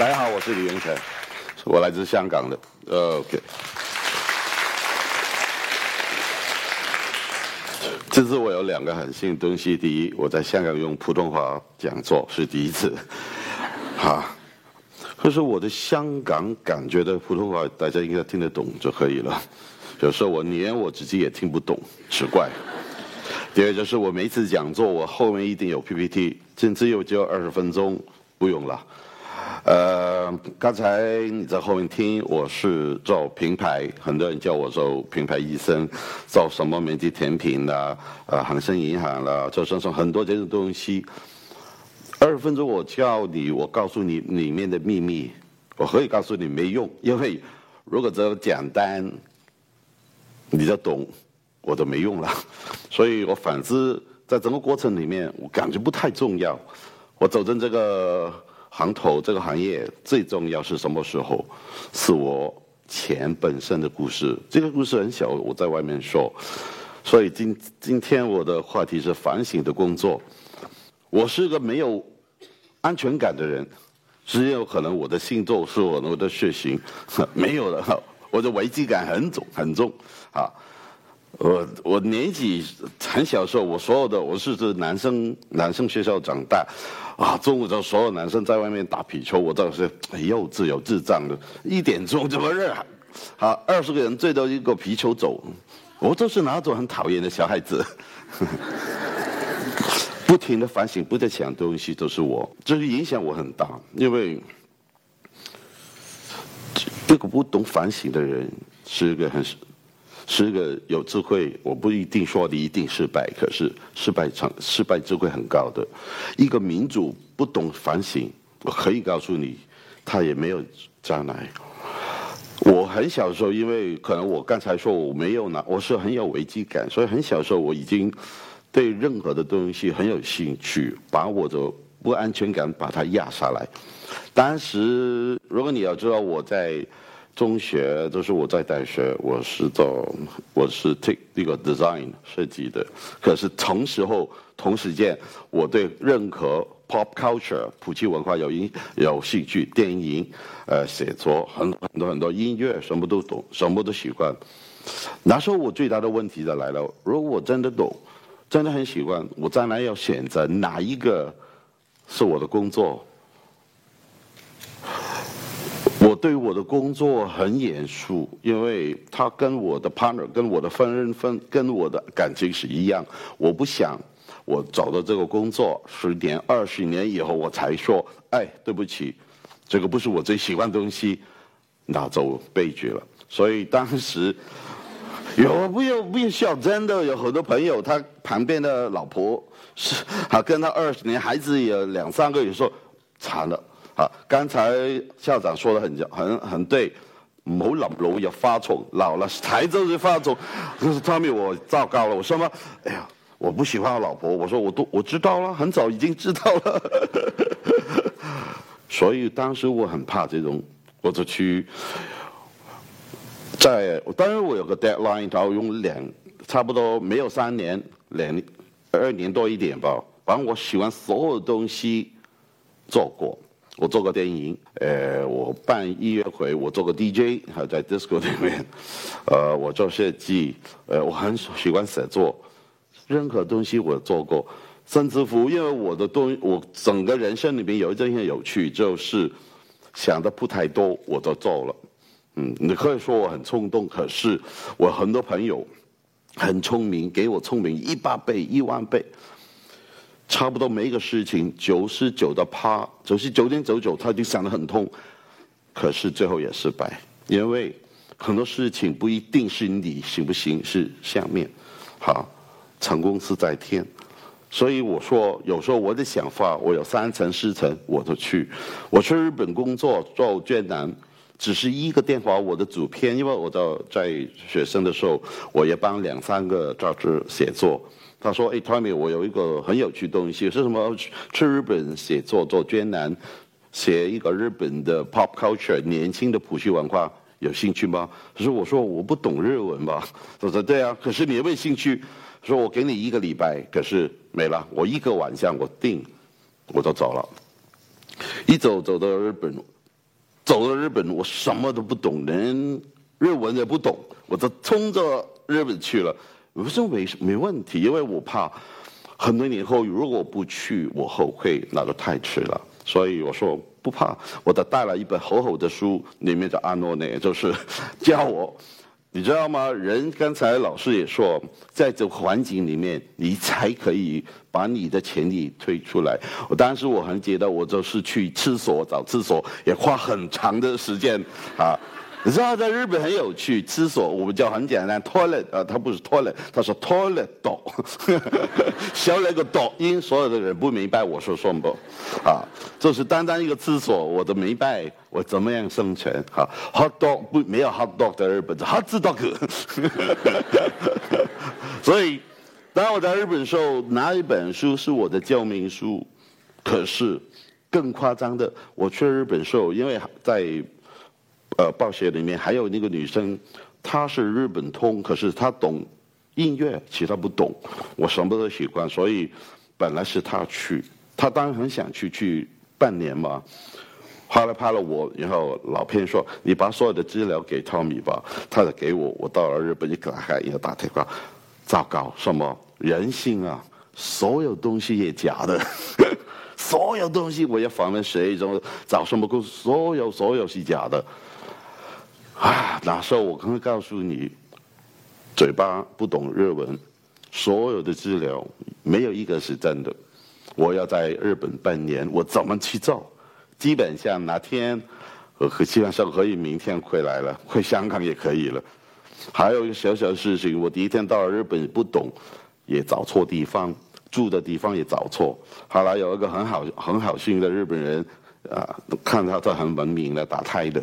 大家好，我是李元成，我来自香港的。，OK。这次我有两个很新的东西。第一，我在香港用普通话讲座是第一次，哈。可是我的香港感觉的普通话，大家应该听得懂就可以了。有时候我连我自己也听不懂，奇怪。第二就是我每次讲座，我后面一定有 PPT，甚至有只有二十分钟，不用了。呃，刚才你在后面听，我是做品牌，很多人叫我做品牌医生，做什么美的甜品啦，呃，恒生银行啦，做什么很多这种东西。二十分钟我教你，我告诉你里面的秘密，我可以告诉你没用，因为如果这简单，你就懂，我都没用了。所以我反之，在整个过程里面，我感觉不太重要。我走进这个。行头这个行业最重要是什么时候？是我钱本身的故事。这个故事很小，我在外面说。所以今今天我的话题是反省的工作。我是个没有安全感的人，只有可能我的星座是我我的血型没有的，我的危机感很重很重啊。我我年纪很小时候，我所有的我是这男生男生学校长大，啊，中午的时候所有男生在外面打皮球，我倒是幼稚有智障的，一点钟怎么热？好，二十个人最多一个皮球走，我都是那种很讨厌的小孩子，不停的反省，不再想东西，都是我，这个影响我很大，因为这个不懂反省的人是一个很。是个有智慧，我不一定说你一定失败，可是失败成失败智慧很高的一个民主不懂反省，我可以告诉你，他也没有将来。我很小的时候，因为可能我刚才说我没有拿，我是很有危机感，所以很小的时候我已经对任何的东西很有兴趣，把我的不安全感把它压下来。当时如果你要知道我在。中学都是我在大学，我是做我是 take 那个 design 设计的。可是同时候同时间，我对任何 pop culture 普及文化有兴有兴趣，电影呃写作很很多很多音乐什么都懂，什么都喜欢。那时候我最大的问题就来了，如果我真的懂，真的很喜欢，我将来要选择哪一个是我的工作？我对我的工作很严肃，因为他跟我的 partner、跟我的分分、跟我的感情是一样。我不想我找到这个工作十年、二十年以后我才说，哎，对不起，这个不是我最喜欢的东西，那就悲剧了。所以当时 有不有不笑，真的有很多朋友，他旁边的老婆是啊，跟他二十年，孩子有两三个，有时候惨了。啊，刚才校长说的很很很对，唔好临老入花丛，老了才就是发愁。可是他们我糟糕了，我说嘛，哎呀，我不喜欢我老婆，我说我都我知道了，很早已经知道了。所以当时我很怕这种，我就去在，当然我有个 deadline，然后用两差不多没有三年，两二年多一点吧，把我喜欢所有东西做过。我做过电影，呃，我办音乐会，我做过 DJ，还在 disco 里面，呃，我做设计，呃，我很喜欢写作，任何东西我做过，甚至乎，因为我的东，我整个人生里面有一件很有趣，就是想的不太多，我都做了，嗯，你可以说我很冲动，可是我很多朋友很聪明，给我聪明一百倍、一万倍。差不多每一个事情九十九的趴，九十九点九九，他就想得很通，可是最后也失败，因为很多事情不一定是你行不行，是下面，好，成功是在天，所以我说有时候我的想法，我有三层四层我都去，我去日本工作做越南，只是一个电话，我的主编，因为我在在学生的时候，我也帮两三个杂志写作。他说：“哎，Tommy，我有一个很有趣的东西，是什么？去日本写作做专栏，写一个日本的 pop culture 年轻的普系文化，有兴趣吗？”可是我说我不懂日文吧。他说：“对啊，可是你有没有兴趣？”说：“我给你一个礼拜，可是没了，我一个晚上我定，我就走了。一走走到日本，走到日本，我什么都不懂，连日文也不懂，我就冲着日本去了。我说没没问题，因为我怕很多年后如果不去，我后悔，那就太迟了。所以我说不怕，我都带了一本厚厚的书，里面的阿诺内就是教我。你知道吗？人刚才老师也说，在这环境里面，你才可以把你的潜力推出来。我当时我很觉得，我就是去厕所找厕所，也花很长的时间啊。你知道在日本很有趣，厕所我们叫很简单，toilet 啊，它不是 toilet，它说 toilet 抖，消了个抖音，所有的人不明白我说什么，啊，就是单单一个厕所，我都明白我怎么样生存，哈，hot dog 不没有 hot dog 在日本，hot dog，所以当我在日本时候拿一本书是我的救命书，可是更夸张的，我去日本时候，因为在。呃，报写里面还有那个女生，她是日本通，可是她懂音乐，其他不懂。我什么都喜欢，所以本来是她去，她当然很想去，去半年嘛。后来拍了我，然后老片说：“你把所有的资料给汤米吧。”他就给我，我到了日本就给他一个打电话，糟糕，什么人性啊，所有东西也假的，所有东西我要访问谁，怎么找什么工，所有所有是假的。啊，那时候我可以告诉你，嘴巴不懂日文，所有的资料没有一个是真的。我要在日本半年，我怎么去做？基本上哪天，和基本上可以明天回来了，回香港也可以了。还有一个小小的事情，我第一天到了日本不懂，也找错地方，住的地方也找错。后来有一个很好很好心的日本人，啊，看他他很文明的打胎的。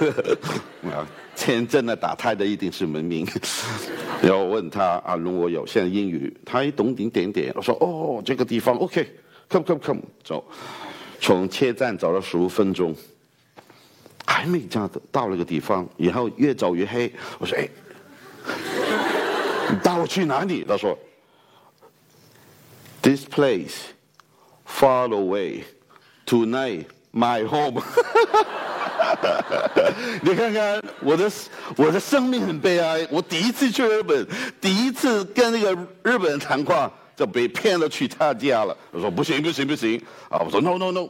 啊，签证的打胎的一定是文明。然后问他啊，如果有现在英语，他也懂点点点。我说哦，这个地方 OK，come come come，走。从车站走了十五分钟，还没这样到那个地方，然后越走越黑。我说哎，你带我去哪里？他说，This place far away tonight my home。你看看我的我的生命很悲哀。我第一次去日本，第一次跟那个日本人谈话，就被骗了去他家了。我说不行不行不行啊！我说 no no no，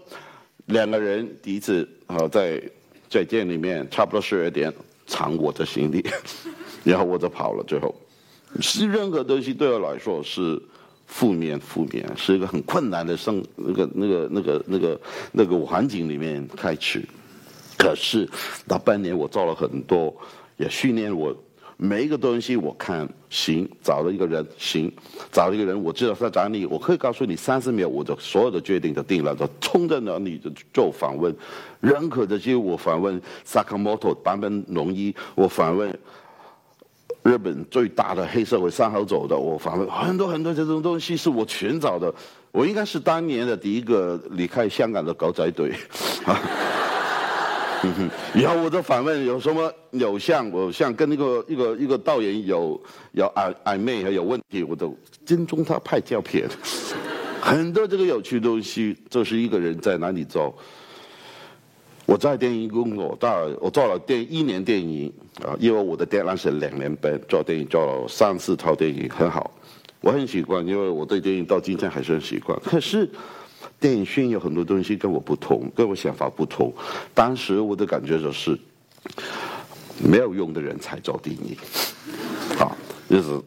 两个人第一次啊在在店里面差不多十二点藏我的行李，然后我就跑了。最后是任何东西对我来说是负面负面，是一个很困难的生那个那个那个那个那个环境里面开始。可是，那半年我做了很多，也训练我每一个东西。我看行，找了一个人行，找了一个人，我知道他找你，我可以告诉你三十秒，我的所有的决定都定了，就冲在那里就做访问。任何的机会，我访问萨卡摩托版本龙一，我访问日本最大的黑社会三号走的，我访问很多很多这种东西是我全找的。我应该是当年的第一个离开香港的狗仔队。嗯哼，以后我就反问有什么有像，我像跟那个一个一个导演有有暧暧昧还有问题，我都跟踪他拍照片。很多这个有趣东西，就是一个人在哪里做。我在电影工作，到我做了电一年电影啊，因为我的电影是两年半，做电影做了三四套电影，很好，我很习惯，因为我对电影到今天还是很习惯。可是。电影训有很多东西跟我不同，跟我想法不同。当时我的感觉就是，没有用的人才做电影。啊，就是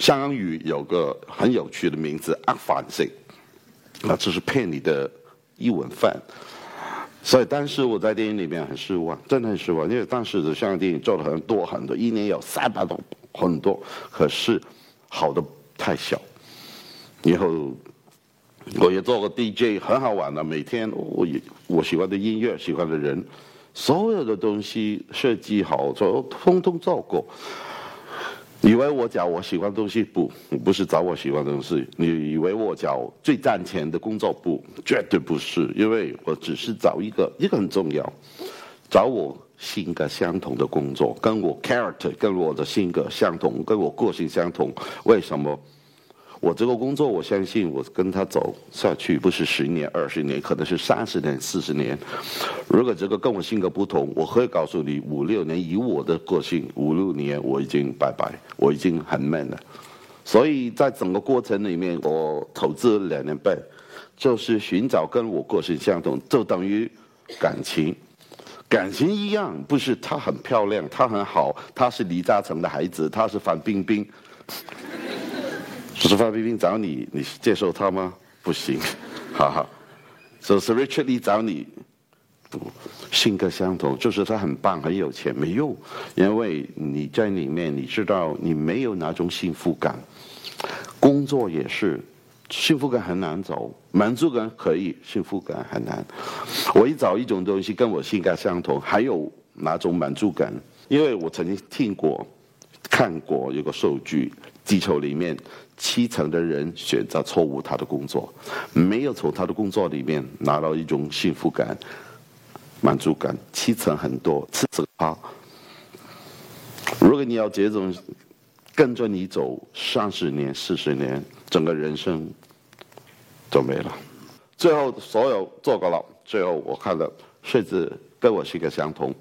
香港语有个很有趣的名字“阿反性”，那只是骗你的一碗饭。所以当时我在电影里面很失望，真的很失望，因为当时的香港电影做的很多很多，一年有三百多很多，可是好的太小。以后。我也做过 DJ，很好玩的。每天我也我喜欢的音乐，喜欢的人，所有的东西设计好，就通通做过。以为我找我喜欢的东西不，不是找我喜欢的东西。你以为我找最赚钱的工作不，绝对不是。因为我只是找一个，一个很重要，找我性格相同的工作，跟我 character 跟我的性格相同，跟我个性相同。为什么？我这个工作，我相信我跟他走下去不是十年、二十年，可能是三十年、四十年。如果这个跟我性格不同，我会告诉你，五六年以我的个性，五六年我已经拜拜，我已经很闷了。所以在整个过程里面，我投资两年半，就是寻找跟我个性相同，就等于感情。感情一样，不是她很漂亮，她很好，她是李嘉诚的孩子，她是范冰冰。是范冰冰找你，你接受她吗？不行，哈哈。所以是 Richard Lee 找你，性格相同，就是他很棒，很有钱，没用，因为你在里面，你知道你没有那种幸福感。工作也是，幸福感很难走，满足感可以，幸福感很难。我一找一种东西跟我性格相同，还有哪种满足感？因为我曾经听过、看过有个数据，地球里面七成的人选择错误他的工作，没有从他的工作里面拿到一种幸福感、满足感，七成很多，七成啊。如果你要这种。跟着你走三十年、四十年，整个人生都没了。最后所有做过了，最后我看了，甚至跟我是一个相同，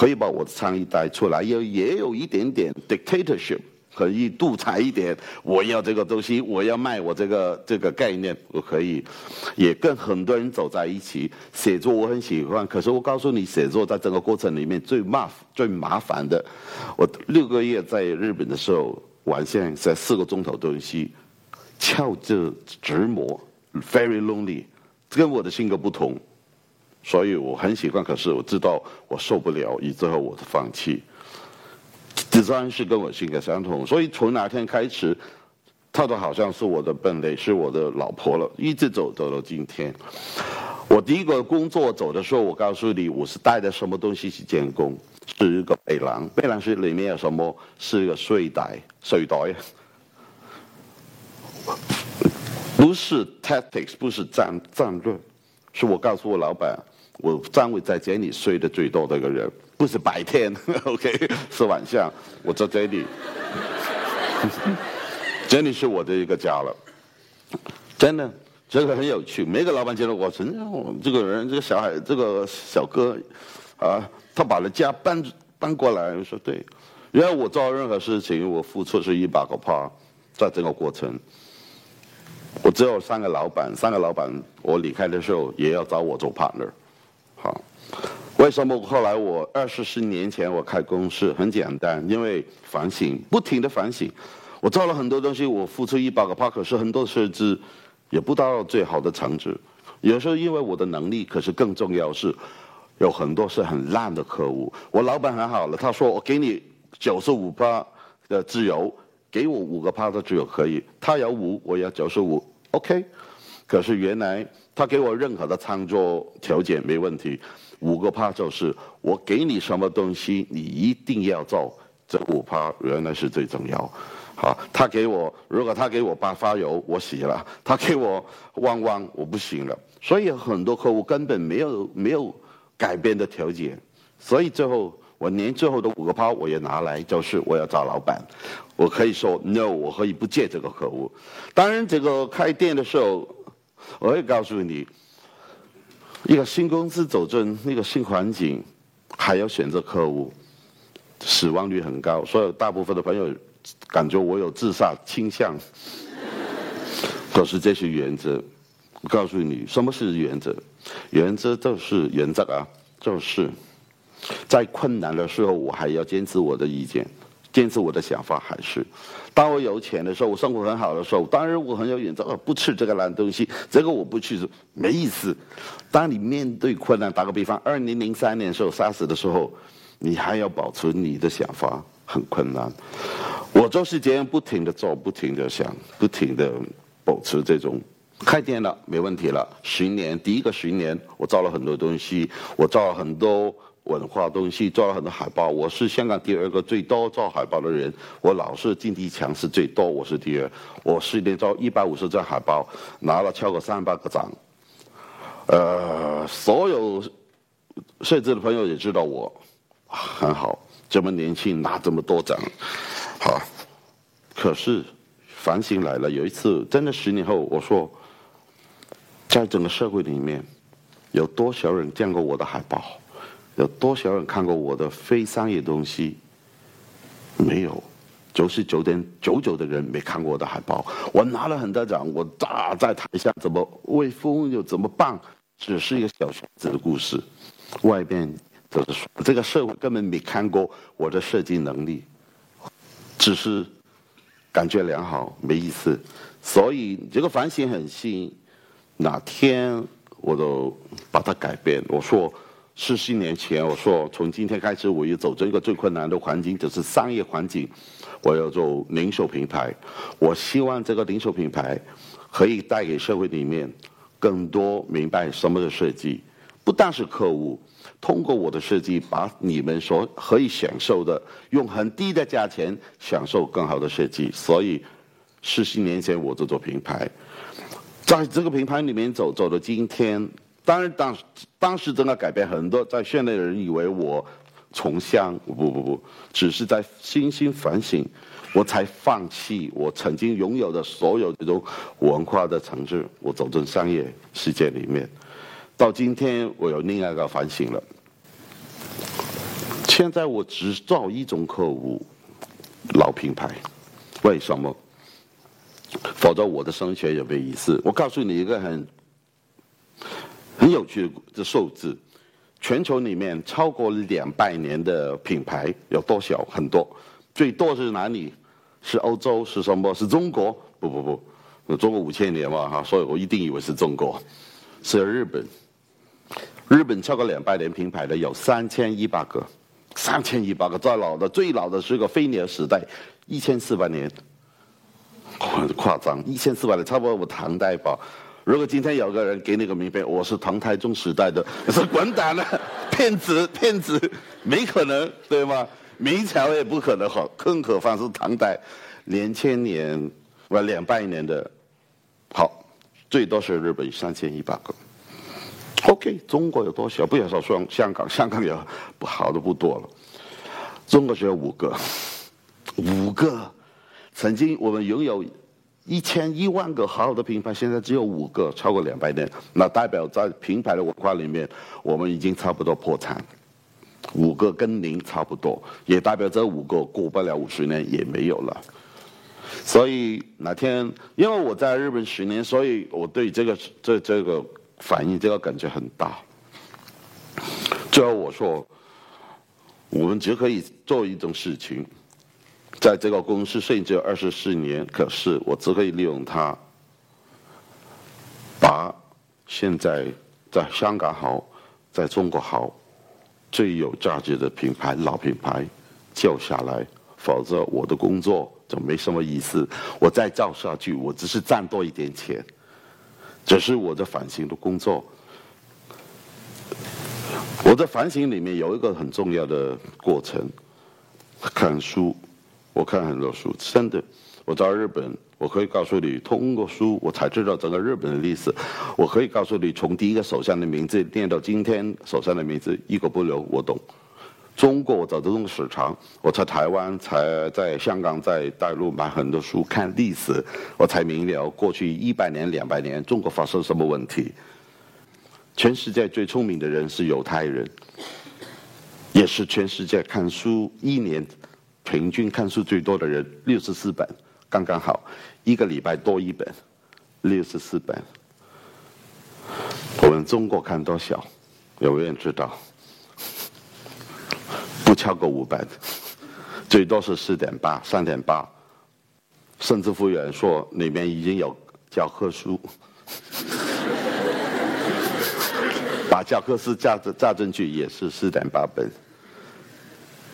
可以把我的倡议带出来，也也有一点点 dictatorship，可以独裁一点。我要这个东西，我要卖我这个这个概念，我可以，也跟很多人走在一起。写作我很喜欢，可是我告诉你，写作在整个过程里面最麻最麻烦的。我六个月在日本的时候，晚上在四个钟头东西，敲着直磨，very lonely，跟我的性格不同，所以我很喜欢。可是我知道我受不了，以最后我的放弃。第三是跟我性格相同，所以从那天开始，他都好像是我的伴侣，是我的老婆了，一直走走到今天。我第一个工作走的时候，我告诉你，我是带着什么东西去监工。是一个背囊，背囊是里面有什么？是一个睡袋，睡袋。不是 tactics，不是战战略，是我告诉我老板，我站位在这里睡的最多的一个人，不是白天，OK，是晚上，我在这里，这里是我的一个家了，真的，这个很有趣，每个老板觉得我真这个人，这个小孩，这个小哥，啊。他把他家搬搬过来，我说对。因为我做任何事情，我付出是一百个帕，在这个过程，我只有三个老板，三个老板，我离开的时候也要找我做 partner。好，为什么后来我二十四年前我开公司很简单，因为反省，不停的反省。我做了很多东西，我付出一百个帕，可是很多设置也不到最好的成绩。有时候因为我的能力，可是更重要是。有很多是很烂的客户，我老板很好了，他说我给你九十五趴的自由，给我五个趴的自由可以，他要五，我要九十五，OK。可是原来他给我任何的操作条件没问题，五个趴就是我给你什么东西，你一定要做，这五趴原来是最重要。好，他给我如果他给我八发油，我洗了；他给我汪汪，我不行了。所以很多客户根本没有没有。改变的条件，所以最后我连最后的五个包我也拿来，就是我要找老板，我可以说 no，我可以不借这个客户。当然，这个开店的时候，我会告诉你，一个新公司走进那个新环境，还要选择客户，死亡率很高。所以大部分的朋友感觉我有自杀倾向，可是这是原则。我告诉你，什么是原则？原则就是原则啊，就是在困难的时候，我还要坚持我的意见，坚持我的想法。还是当我有钱的时候，我生活很好的时候，当然我很有原则，不吃这个烂东西，这个我不去，没意思。当你面对困难，打个比方，二零零三年时候杀死的时候，你还要保持你的想法，很困难。我就是这样不停的做，不停的想，不停的保持这种。开店了，没问题了。十年，第一个十年，我造了很多东西，我造了很多文化东西，做了很多海报。我是香港第二个最多造海报的人。我老是竞技强是最多，我是第二。我十年造一百五十张海报，拿了超过三百个奖。呃，所有设置的朋友也知道我很好，这么年轻拿这么多奖，好。可是反省来了。有一次，真的十年后，我说，在整个社会里面，有多少人见过我的海报？有多少人看过我的非商业东西？没有，九十九点九九的人没看过我的海报。我拿了很多奖，我站在台下怎么威风又怎么棒？只是一个小圈子的故事，外边就是说这个社会根本没看过我的设计能力，只是感觉良好，没意思。所以这个反省很新，哪天我都把它改变。我说。十七年前，我说从今天开始，我要走这个最困难的环境，就是商业环境。我要做零售品牌，我希望这个零售品牌可以带给社会里面更多明白什么的设计，不但是客户通过我的设计，把你们所可以享受的，用很低的价钱享受更好的设计。所以十七年前我就做品牌，在这个品牌里面走走到今天。当然，当当时真的改变很多，在现代人以为我从乡，不不不，只是在精心反省，我才放弃我曾经拥有的所有这种文化的层次，我走进商业世界里面。到今天，我有另外一个反省了。现在我只造一种客户，老品牌，为什么？否则我的升学也没意思。我告诉你一个很。很有趣的数字，全球里面超过两百年的品牌有多少？很多，最多是哪里？是欧洲？是什么？是中国？不不不，中国五千年嘛哈，所以我一定以为是中国，是日本。日本超过两百年品牌的有三千一百个，三千一百个，最老的最老的是个飞鸟时代，一千四百年，夸张，一千四百年，差不多我唐代吧。如果今天有个人给你个名片，我是唐太宗时代的，你说滚蛋了，骗子骗子，没可能对吗？明朝也不可能好，更何况是唐代，两千年我两百年的，好，最多是日本三千一百个。OK，中国有多少？不要说香香港，香港也不好的不多了。中国只有五个，五个，曾经我们拥有。一千一万个好的品牌，现在只有五个，超过两百年，那代表在品牌的文化里面，我们已经差不多破产。五个跟零差不多，也代表这五个过不了五十年也没有了。所以哪天，因为我在日本十年，所以我对这个这这个反应这个感觉很大。最后我说，我们只可以做一种事情。在这个公司甚至二十四年，可是我只可以利用它，把现在在香港好，在中国好，最有价值的品牌老品牌救下来，否则我的工作就没什么意思。我再造下去，我只是赚多一点钱，这是我的反省的工作。我的反省里面有一个很重要的过程，看书。我看很多书，真的。我在日本，我可以告诉你，通过书我才知道整个日本的历史。我可以告诉你，从第一个首相的名字念到今天首相的名字，一个不留，我懂。中国我走这种市场，我在台湾、才在香港、在大陆买很多书看历史，我才明了过去一百年、两百年中国发生什么问题。全世界最聪明的人是犹太人，也是全世界看书一年。平均看书最多的人六十四本，刚刚好，一个礼拜多一本，六十四本。我们中国看多少？有没有人知道？不超过五本，最多是四点八、三点八，甚至服务员说里面已经有教科书，把教科书加加进去也是四点八本。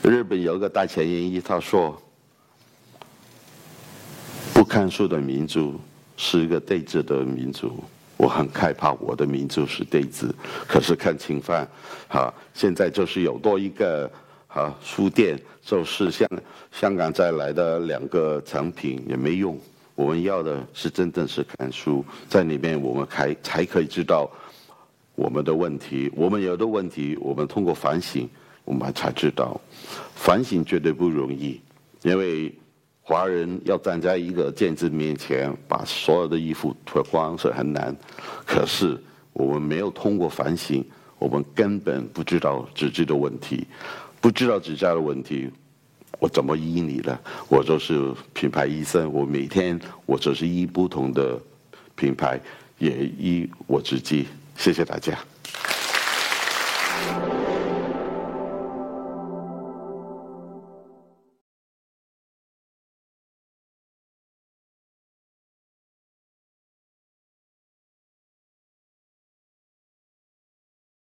日本有个大前研一，他说：“不看书的民族是一个对峙的民族。”我很害怕我的民族是对峙。可是看侵犯，哈，现在就是有多一个哈书店，就是像香港再来的两个产品也没用。我们要的是真正是看书，在里面我们才才可以知道我们的问题。我们有的问题，我们通过反省。我们才知道，反省绝对不容易，因为华人要站在一个镜子面前，把所有的衣服脱光是很难。可是我们没有通过反省，我们根本不知道自己的问题，不知道纸扎的问题，我怎么医你呢？我就是品牌医生，我每天我就是医不同的品牌，也医我自己。谢谢大家。